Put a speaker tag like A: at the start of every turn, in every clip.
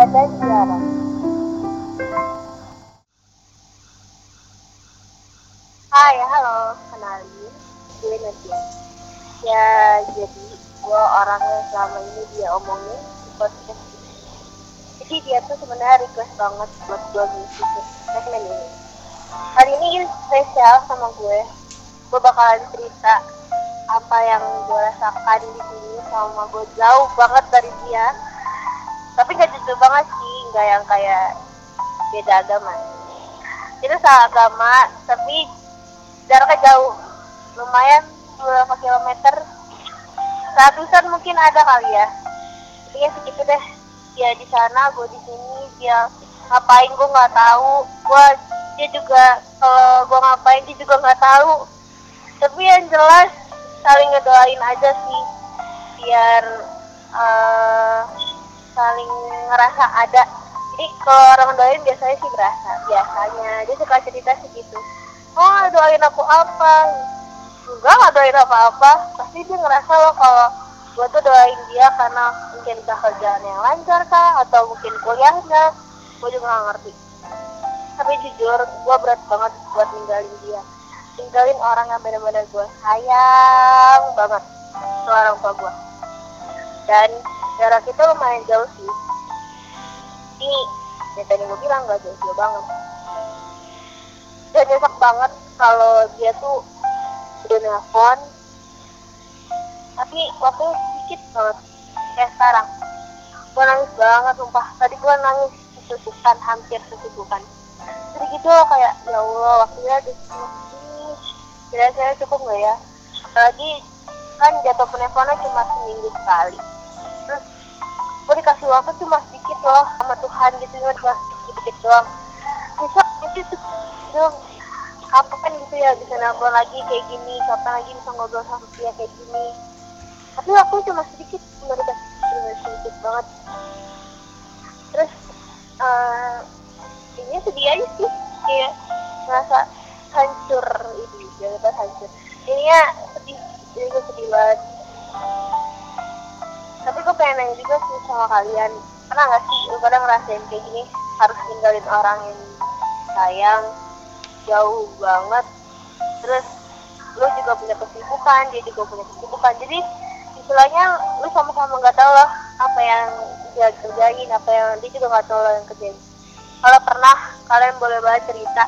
A: dan Tiara. Hai, halo, kenalin, gue Nadia. Ya, jadi gue orang yang selama ini dia omongin di podcast ini. Jadi dia tuh sebenarnya request banget buat gue ngisi segmen ini. Kali ini spesial sama gue. Gue bakalan cerita apa yang gue rasakan di sini sama gue jauh banget dari dia. Tapi gak jujur banget sih, nggak yang kayak beda agama. Itu agama, tapi jaraknya jauh. Lumayan beberapa kilometer. Ratusan mungkin ada kali ya. Tapi ya segitu deh. Dia di sana gue di sini dia ngapain gue nggak tahu. Gue dia juga kalau gue ngapain dia juga nggak tahu. Tapi yang jelas saling ngedoain aja sih. Biar uh, saling ngerasa ada. Jadi kalau orang doain biasanya sih berasa biasanya. Dia suka cerita segitu oh doain aku apa? Enggak nggak doain apa-apa. Pasti dia ngerasa loh kalau gue tuh doain dia karena mungkin kerjaan yang lancar kah? Atau mungkin kuliahnya gue juga nggak ngerti. Tapi jujur gue berat banget buat ninggalin dia. Ninggalin orang yang benar-benar gue sayang banget. Ke orang tua gue dan jarak itu lumayan jauh sih. Ini ya tadi gue bilang gak jauh-jauh banget. Dan nyesek banget kalau dia tuh udah nelfon tapi waktu sedikit banget. Kayak sekarang. Gue nangis banget sumpah. Tadi gue nangis sesubukan hampir sesubukan jadi gitu loh kayak ya Allah waktunya di sini kira-kira cukup nggak ya? Apalagi kan jatuh penelponnya cuma seminggu sekali dikasih waktu cuma sedikit loh sama Tuhan gitu cuma sedikit doang. Besok itu tuh kapan gitu ya bisa nelfon lagi kayak gini kapan lagi bisa ngobrol sama dia kayak gini. Tapi aku cuma sedikit cuma dikasih sedikit banget. Terus uh, ini sedih aja sih kayak merasa hancur ini jalan hancur. Ininya sedih jadi gue sedih banget nanya juga sih sama kalian. Pernah gak sih? Lu pada ngerasain kayak gini harus tinggalin orang yang sayang jauh banget. Terus lu juga punya kesibukan dia juga punya kesibukan. Jadi istilahnya lu sama-sama nggak tahu lah apa yang dia kerjain apa yang dia juga nggak tahu lah yang kerjain. Kalau pernah kalian boleh banget cerita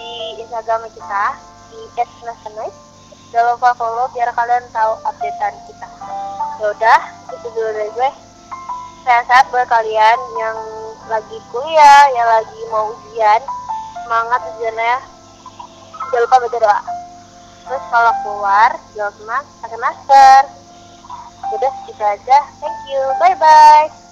A: di instagram kita di @nationalist jangan lupa follow biar kalian tahu updatean kita. Yaudah itu dulu dari gue sehat-sehat buat kalian yang lagi kuliah yang lagi mau ujian semangat ujiannya jangan lupa baca doa. Terus kalau keluar jangan lupa pakai masker. Udah gitu aja. Thank you. Bye bye